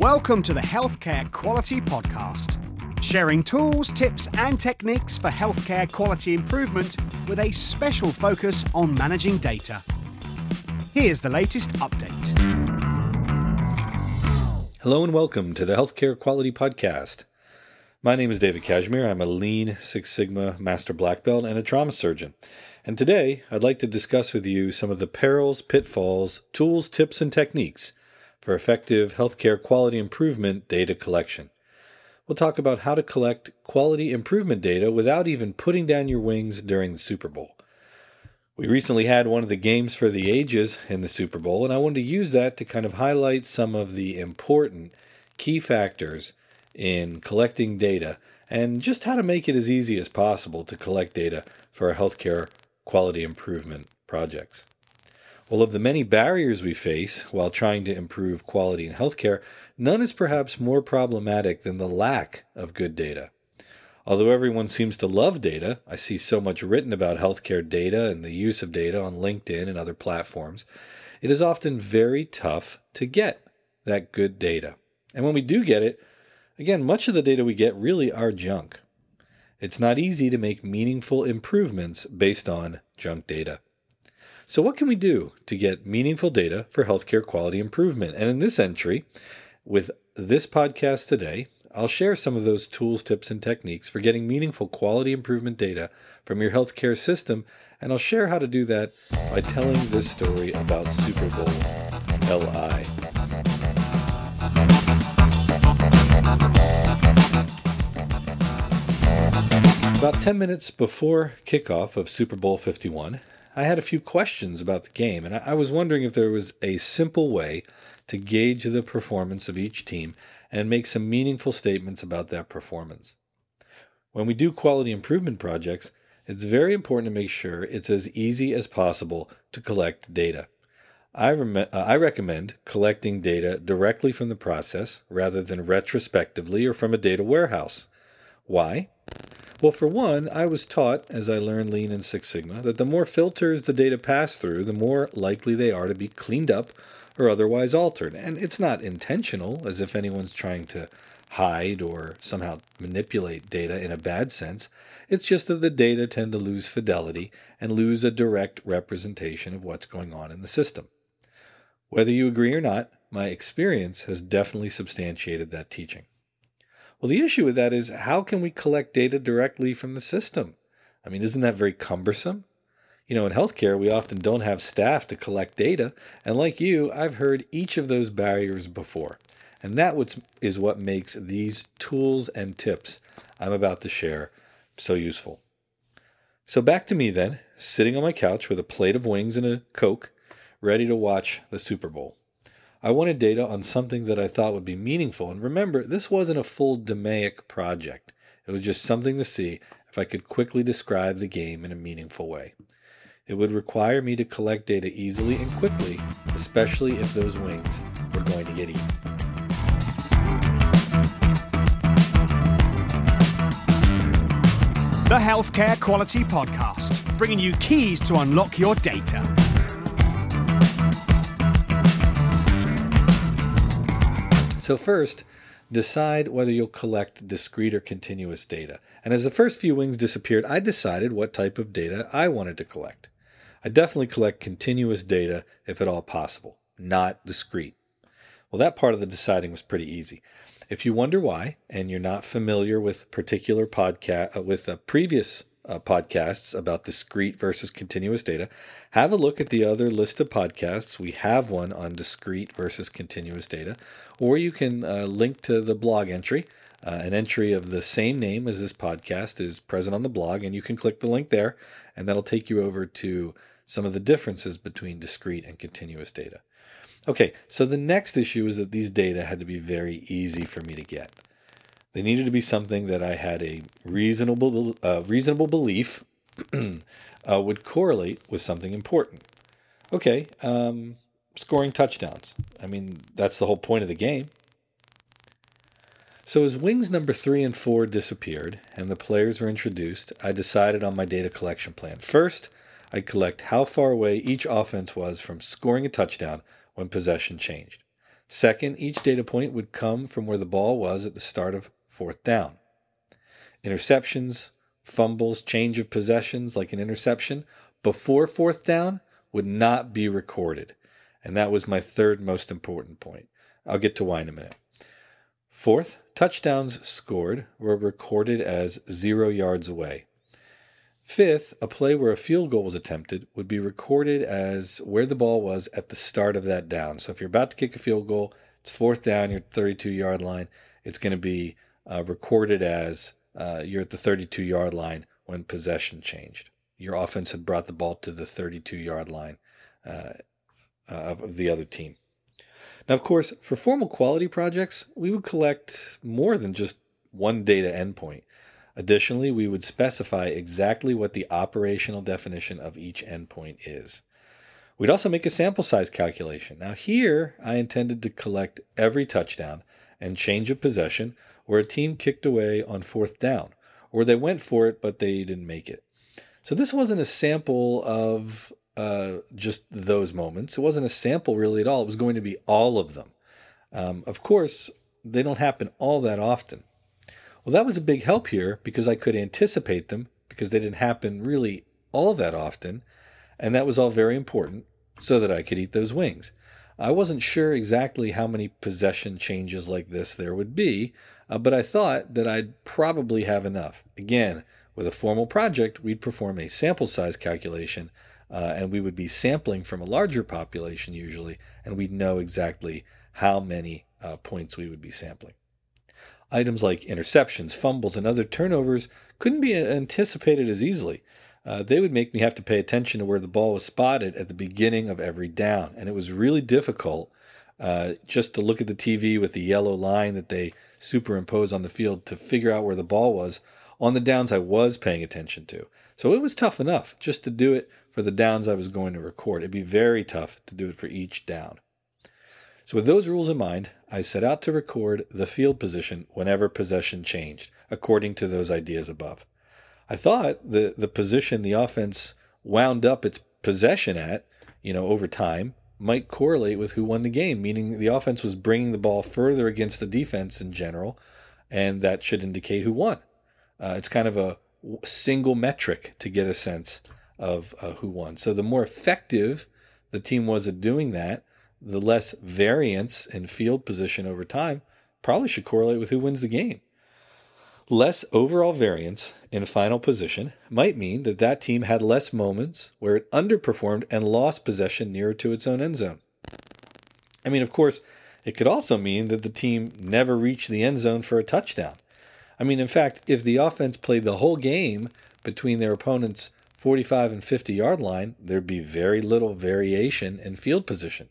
Welcome to the Healthcare Quality Podcast, sharing tools, tips, and techniques for healthcare quality improvement with a special focus on managing data. Here's the latest update. Hello and welcome to the Healthcare Quality Podcast. My name is David Kashmer. I'm a Lean Six Sigma Master Black Belt and a trauma surgeon. And today I'd like to discuss with you some of the perils, pitfalls, tools, tips, and techniques for effective healthcare quality improvement data collection. We'll talk about how to collect quality improvement data without even putting down your wings during the Super Bowl. We recently had one of the games for the ages in the Super Bowl, and I wanted to use that to kind of highlight some of the important key factors in collecting data and just how to make it as easy as possible to collect data for our healthcare quality improvement projects. Well, of the many barriers we face while trying to improve quality in healthcare, none is perhaps more problematic than the lack of good data. Although everyone seems to love data, I see so much written about healthcare data and the use of data on LinkedIn and other platforms, it is often very tough to get that good data. And when we do get it, again, much of the data we get really are junk. It's not easy to make meaningful improvements based on junk data. So, what can we do to get meaningful data for healthcare quality improvement? And in this entry, with this podcast today, I'll share some of those tools, tips, and techniques for getting meaningful quality improvement data from your healthcare system. And I'll share how to do that by telling this story about Super Bowl LI. About 10 minutes before kickoff of Super Bowl 51, I had a few questions about the game, and I was wondering if there was a simple way to gauge the performance of each team and make some meaningful statements about that performance. When we do quality improvement projects, it's very important to make sure it's as easy as possible to collect data. I, rem- uh, I recommend collecting data directly from the process rather than retrospectively or from a data warehouse. Why? Well, for one, I was taught, as I learned Lean and Six Sigma, that the more filters the data pass through, the more likely they are to be cleaned up or otherwise altered. And it's not intentional, as if anyone's trying to hide or somehow manipulate data in a bad sense. It's just that the data tend to lose fidelity and lose a direct representation of what's going on in the system. Whether you agree or not, my experience has definitely substantiated that teaching. Well, the issue with that is how can we collect data directly from the system? I mean, isn't that very cumbersome? You know, in healthcare, we often don't have staff to collect data. And like you, I've heard each of those barriers before. And that is what makes these tools and tips I'm about to share so useful. So back to me then, sitting on my couch with a plate of wings and a Coke, ready to watch the Super Bowl. I wanted data on something that I thought would be meaningful. And remember, this wasn't a full DMAIC project. It was just something to see if I could quickly describe the game in a meaningful way. It would require me to collect data easily and quickly, especially if those wings were going to get eaten. The Healthcare Quality Podcast, bringing you keys to unlock your data. So, first, decide whether you'll collect discrete or continuous data. And as the first few wings disappeared, I decided what type of data I wanted to collect. I definitely collect continuous data if at all possible, not discrete. Well, that part of the deciding was pretty easy. If you wonder why, and you're not familiar with particular podcast uh, with a previous uh, podcasts about discrete versus continuous data, have a look at the other list of podcasts. We have one on discrete versus continuous data, or you can uh, link to the blog entry. Uh, an entry of the same name as this podcast is present on the blog, and you can click the link there, and that'll take you over to some of the differences between discrete and continuous data. Okay, so the next issue is that these data had to be very easy for me to get. They needed to be something that I had a reasonable uh, reasonable belief uh, would correlate with something important. Okay, um, scoring touchdowns. I mean, that's the whole point of the game. So, as wings number three and four disappeared and the players were introduced, I decided on my data collection plan. First, I'd collect how far away each offense was from scoring a touchdown when possession changed. Second, each data point would come from where the ball was at the start of fourth down. Interceptions, fumbles, change of possessions like an interception before fourth down would not be recorded. And that was my third most important point. I'll get to why in a minute. Fourth, touchdowns scored were recorded as zero yards away. Fifth, a play where a field goal was attempted would be recorded as where the ball was at the start of that down. So if you're about to kick a field goal, it's fourth down, you're 32 yard line, it's going to be uh, recorded as uh, you're at the 32 yard line when possession changed. Your offense had brought the ball to the 32 yard line uh, of the other team. Now, of course, for formal quality projects, we would collect more than just one data endpoint. Additionally, we would specify exactly what the operational definition of each endpoint is. We'd also make a sample size calculation. Now, here I intended to collect every touchdown and change of possession where a team kicked away on fourth down, or they went for it but they didn't make it. So, this wasn't a sample of uh, just those moments. It wasn't a sample really at all. It was going to be all of them. Um, of course, they don't happen all that often. Well, that was a big help here because I could anticipate them because they didn't happen really all that often. And that was all very important so that I could eat those wings. I wasn't sure exactly how many possession changes like this there would be, uh, but I thought that I'd probably have enough. Again, with a formal project, we'd perform a sample size calculation uh, and we would be sampling from a larger population usually, and we'd know exactly how many uh, points we would be sampling. Items like interceptions, fumbles, and other turnovers couldn't be anticipated as easily. Uh, they would make me have to pay attention to where the ball was spotted at the beginning of every down, and it was really difficult uh, just to look at the TV with the yellow line that they superimpose on the field to figure out where the ball was on the downs I was paying attention to. So it was tough enough just to do it for the downs I was going to record. It'd be very tough to do it for each down. So, with those rules in mind, I set out to record the field position whenever possession changed, according to those ideas above. I thought the, the position the offense wound up its possession at, you know, over time, might correlate with who won the game, meaning the offense was bringing the ball further against the defense in general, and that should indicate who won. Uh, it's kind of a single metric to get a sense of uh, who won. So the more effective the team was at doing that, the less variance in field position over time probably should correlate with who wins the game. Less overall variance in final position might mean that that team had less moments where it underperformed and lost possession nearer to its own end zone. I mean, of course, it could also mean that the team never reached the end zone for a touchdown. I mean, in fact, if the offense played the whole game between their opponent's 45 and 50 yard line, there'd be very little variation in field position.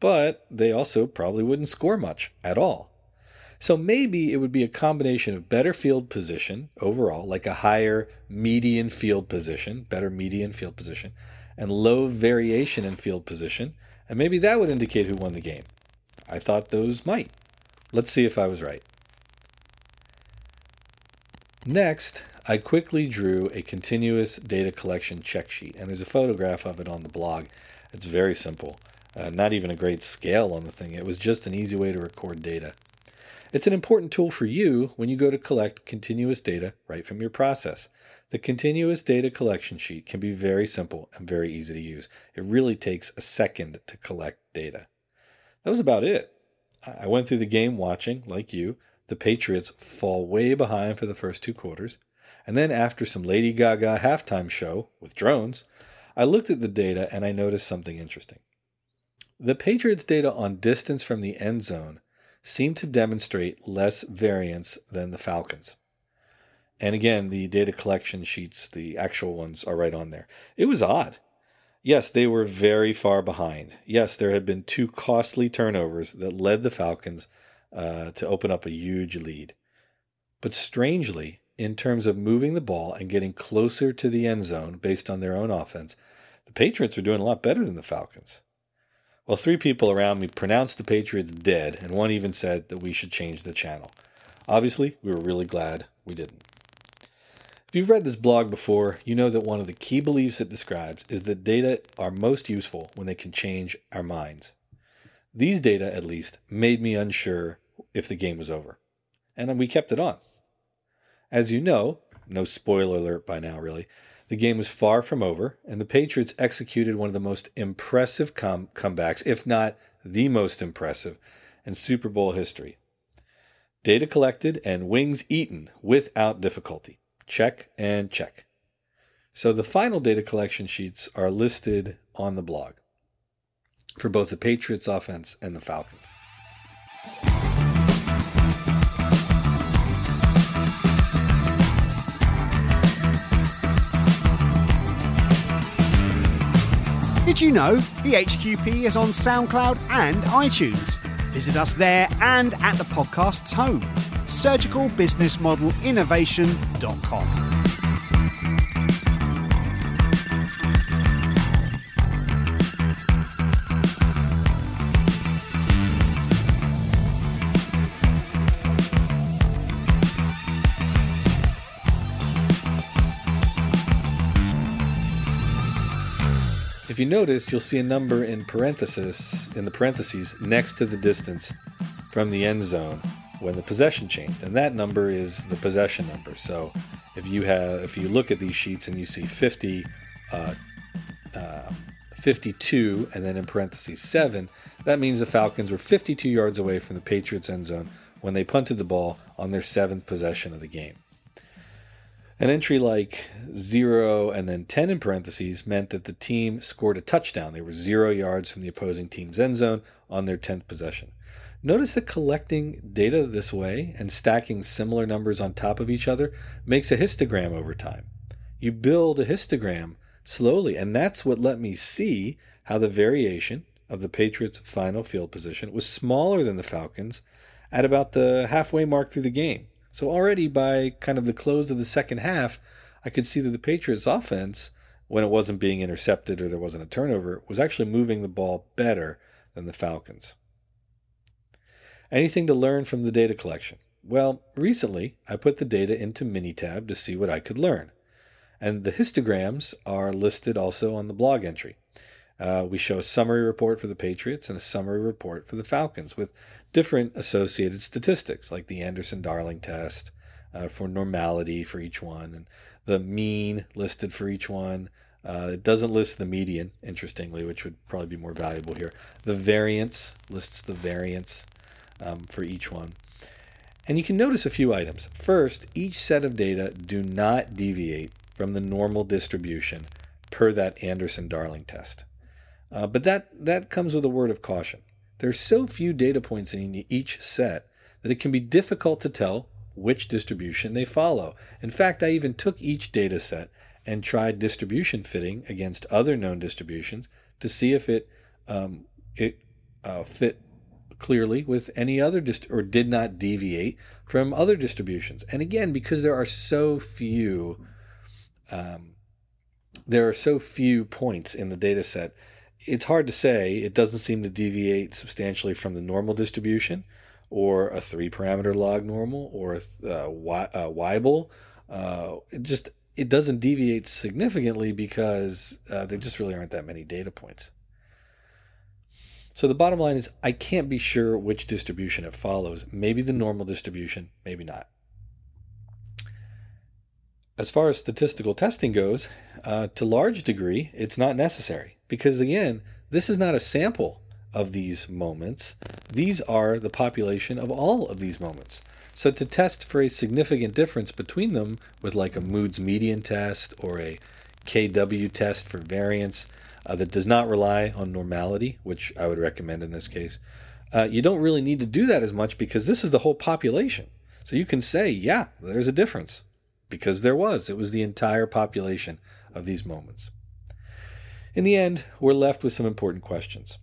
But they also probably wouldn't score much at all. So maybe it would be a combination of better field position overall, like a higher median field position, better median field position, and low variation in field position, and maybe that would indicate who won the game. I thought those might. Let's see if I was right. Next, I quickly drew a continuous data collection check sheet, and there's a photograph of it on the blog. It's very simple, uh, not even a great scale on the thing. It was just an easy way to record data. It's an important tool for you when you go to collect continuous data right from your process. The continuous data collection sheet can be very simple and very easy to use. It really takes a second to collect data. That was about it. I went through the game watching, like you, the Patriots fall way behind for the first two quarters. And then, after some Lady Gaga halftime show with drones, I looked at the data and I noticed something interesting. The Patriots' data on distance from the end zone seemed to demonstrate less variance than the Falcons. And again, the data collection sheets, the actual ones, are right on there. It was odd. Yes, they were very far behind. Yes, there had been two costly turnovers that led the Falcons uh, to open up a huge lead. But strangely, in terms of moving the ball and getting closer to the end zone based on their own offense, the Patriots are doing a lot better than the Falcons. Well, three people around me pronounced the Patriots dead, and one even said that we should change the channel. Obviously, we were really glad we didn't. If you've read this blog before, you know that one of the key beliefs it describes is that data are most useful when they can change our minds. These data, at least, made me unsure if the game was over. And we kept it on. As you know, no spoiler alert by now, really, the game was far from over, and the Patriots executed one of the most impressive com- comebacks, if not the most impressive, in Super Bowl history. Data collected and wings eaten without difficulty. Check and check. So the final data collection sheets are listed on the blog for both the Patriots offense and the Falcons. You know the HQP is on SoundCloud and iTunes? Visit us there and at the podcast's home, surgicalbusinessmodelinnovation.com. you notice, you'll see a number in parentheses in the parentheses next to the distance from the end zone when the possession changed, and that number is the possession number. So if you have if you look at these sheets and you see 50, uh, uh, 52, and then in parentheses seven, that means the Falcons were 52 yards away from the Patriots end zone when they punted the ball on their seventh possession of the game. An entry like 0 and then 10 in parentheses meant that the team scored a touchdown. They were zero yards from the opposing team's end zone on their 10th possession. Notice that collecting data this way and stacking similar numbers on top of each other makes a histogram over time. You build a histogram slowly, and that's what let me see how the variation of the Patriots' final field position was smaller than the Falcons at about the halfway mark through the game. So already by kind of the close of the second half, I could see that the Patriots offense, when it wasn't being intercepted or there wasn't a turnover, was actually moving the ball better than the Falcons. Anything to learn from the data collection? Well, recently I put the data into Minitab to see what I could learn. And the histograms are listed also on the blog entry. Uh, we show a summary report for the Patriots and a summary report for the Falcons with different associated statistics, like the Anderson Darling test uh, for normality for each one, and the mean listed for each one. Uh, it doesn't list the median, interestingly, which would probably be more valuable here. The variance lists the variance um, for each one. And you can notice a few items. First, each set of data do not deviate from the normal distribution per that Anderson Darling test. Uh, but that, that comes with a word of caution. There's so few data points in each set that it can be difficult to tell which distribution they follow. In fact, I even took each data set and tried distribution fitting against other known distributions to see if it um, it uh, fit clearly with any other dist- or did not deviate from other distributions. And again, because there are so few, um, there are so few points in the data set it's hard to say. It doesn't seem to deviate substantially from the normal distribution, or a three parameter log normal, or a uh, Weibull. Uh, it just it doesn't deviate significantly because uh, there just really aren't that many data points. So the bottom line is I can't be sure which distribution it follows. Maybe the normal distribution, maybe not. As far as statistical testing goes, uh, to large degree, it's not necessary. Because again, this is not a sample of these moments. These are the population of all of these moments. So to test for a significant difference between them with like a Mood's median test or a KW test for variance uh, that does not rely on normality, which I would recommend in this case, uh, you don't really need to do that as much because this is the whole population. So you can say, yeah, there's a difference because there was. It was the entire population of these moments. In the end, we're left with some important questions.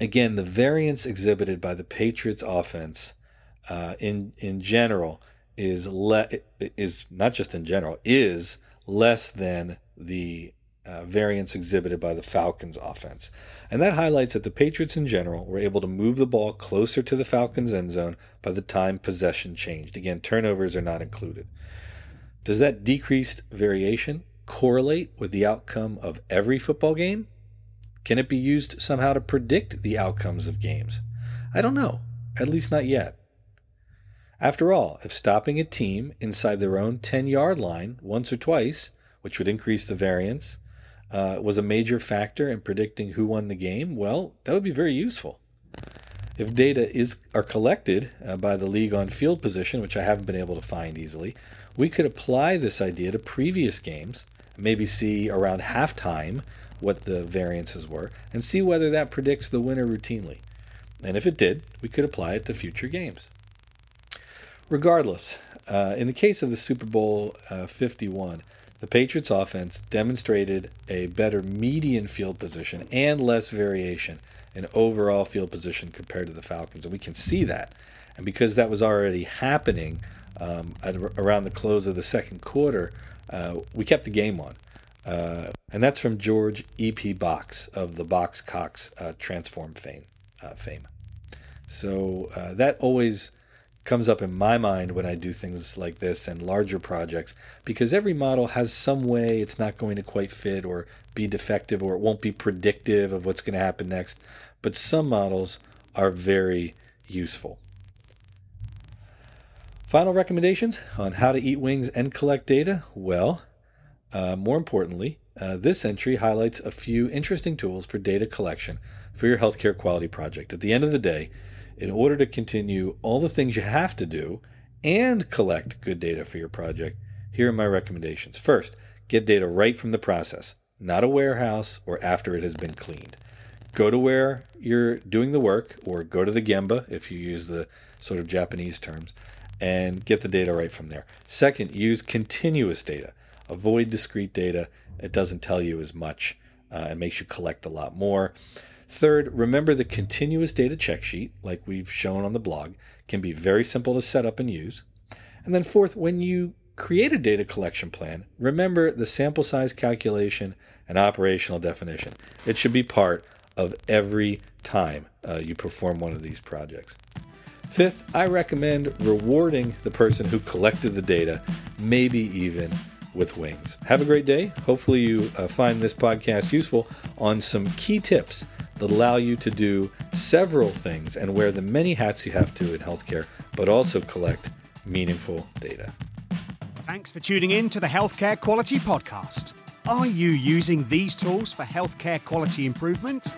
Again, the variance exhibited by the Patriots offense uh, in in general is le- is not just in general is less than the uh, variance exhibited by the Falcons offense. And that highlights that the Patriots in general were able to move the ball closer to the Falcons end zone by the time possession changed. Again, turnovers are not included. Does that decreased variation correlate with the outcome of every football game? Can it be used somehow to predict the outcomes of games? I don't know, at least not yet. After all, if stopping a team inside their own 10 yard line once or twice, which would increase the variance, uh, was a major factor in predicting who won the game, well, that would be very useful. If data is are collected uh, by the league on field position, which I haven't been able to find easily, we could apply this idea to previous games, maybe see around halftime what the variances were, and see whether that predicts the winner routinely. And if it did, we could apply it to future games. Regardless, uh, in the case of the Super Bowl uh, 51, the Patriots offense demonstrated a better median field position and less variation in overall field position compared to the Falcons. And we can see that. And because that was already happening um, at, around the close of the second quarter, uh, we kept the game on. Uh, and that's from George E.P. Box of the Box Cox uh, Transform fame. Uh, fame. So uh, that always comes up in my mind when I do things like this and larger projects because every model has some way it's not going to quite fit or be defective or it won't be predictive of what's going to happen next. But some models are very useful. Final recommendations on how to eat wings and collect data? Well, uh, more importantly, uh, this entry highlights a few interesting tools for data collection for your healthcare quality project. At the end of the day, in order to continue all the things you have to do and collect good data for your project, here are my recommendations. First, get data right from the process, not a warehouse or after it has been cleaned. Go to where you're doing the work, or go to the Gemba if you use the sort of Japanese terms, and get the data right from there. Second, use continuous data. Avoid discrete data, it doesn't tell you as much uh, and makes you collect a lot more. Third, remember the continuous data check sheet, like we've shown on the blog, can be very simple to set up and use. And then fourth, when you create a data collection plan, remember the sample size calculation and operational definition. It should be part of every time uh, you perform one of these projects. Fifth, I recommend rewarding the person who collected the data, maybe even with wings. Have a great day. Hopefully, you uh, find this podcast useful on some key tips that allow you to do several things and wear the many hats you have to in healthcare, but also collect meaningful data. Thanks for tuning in to the Healthcare Quality Podcast. Are you using these tools for healthcare quality improvement?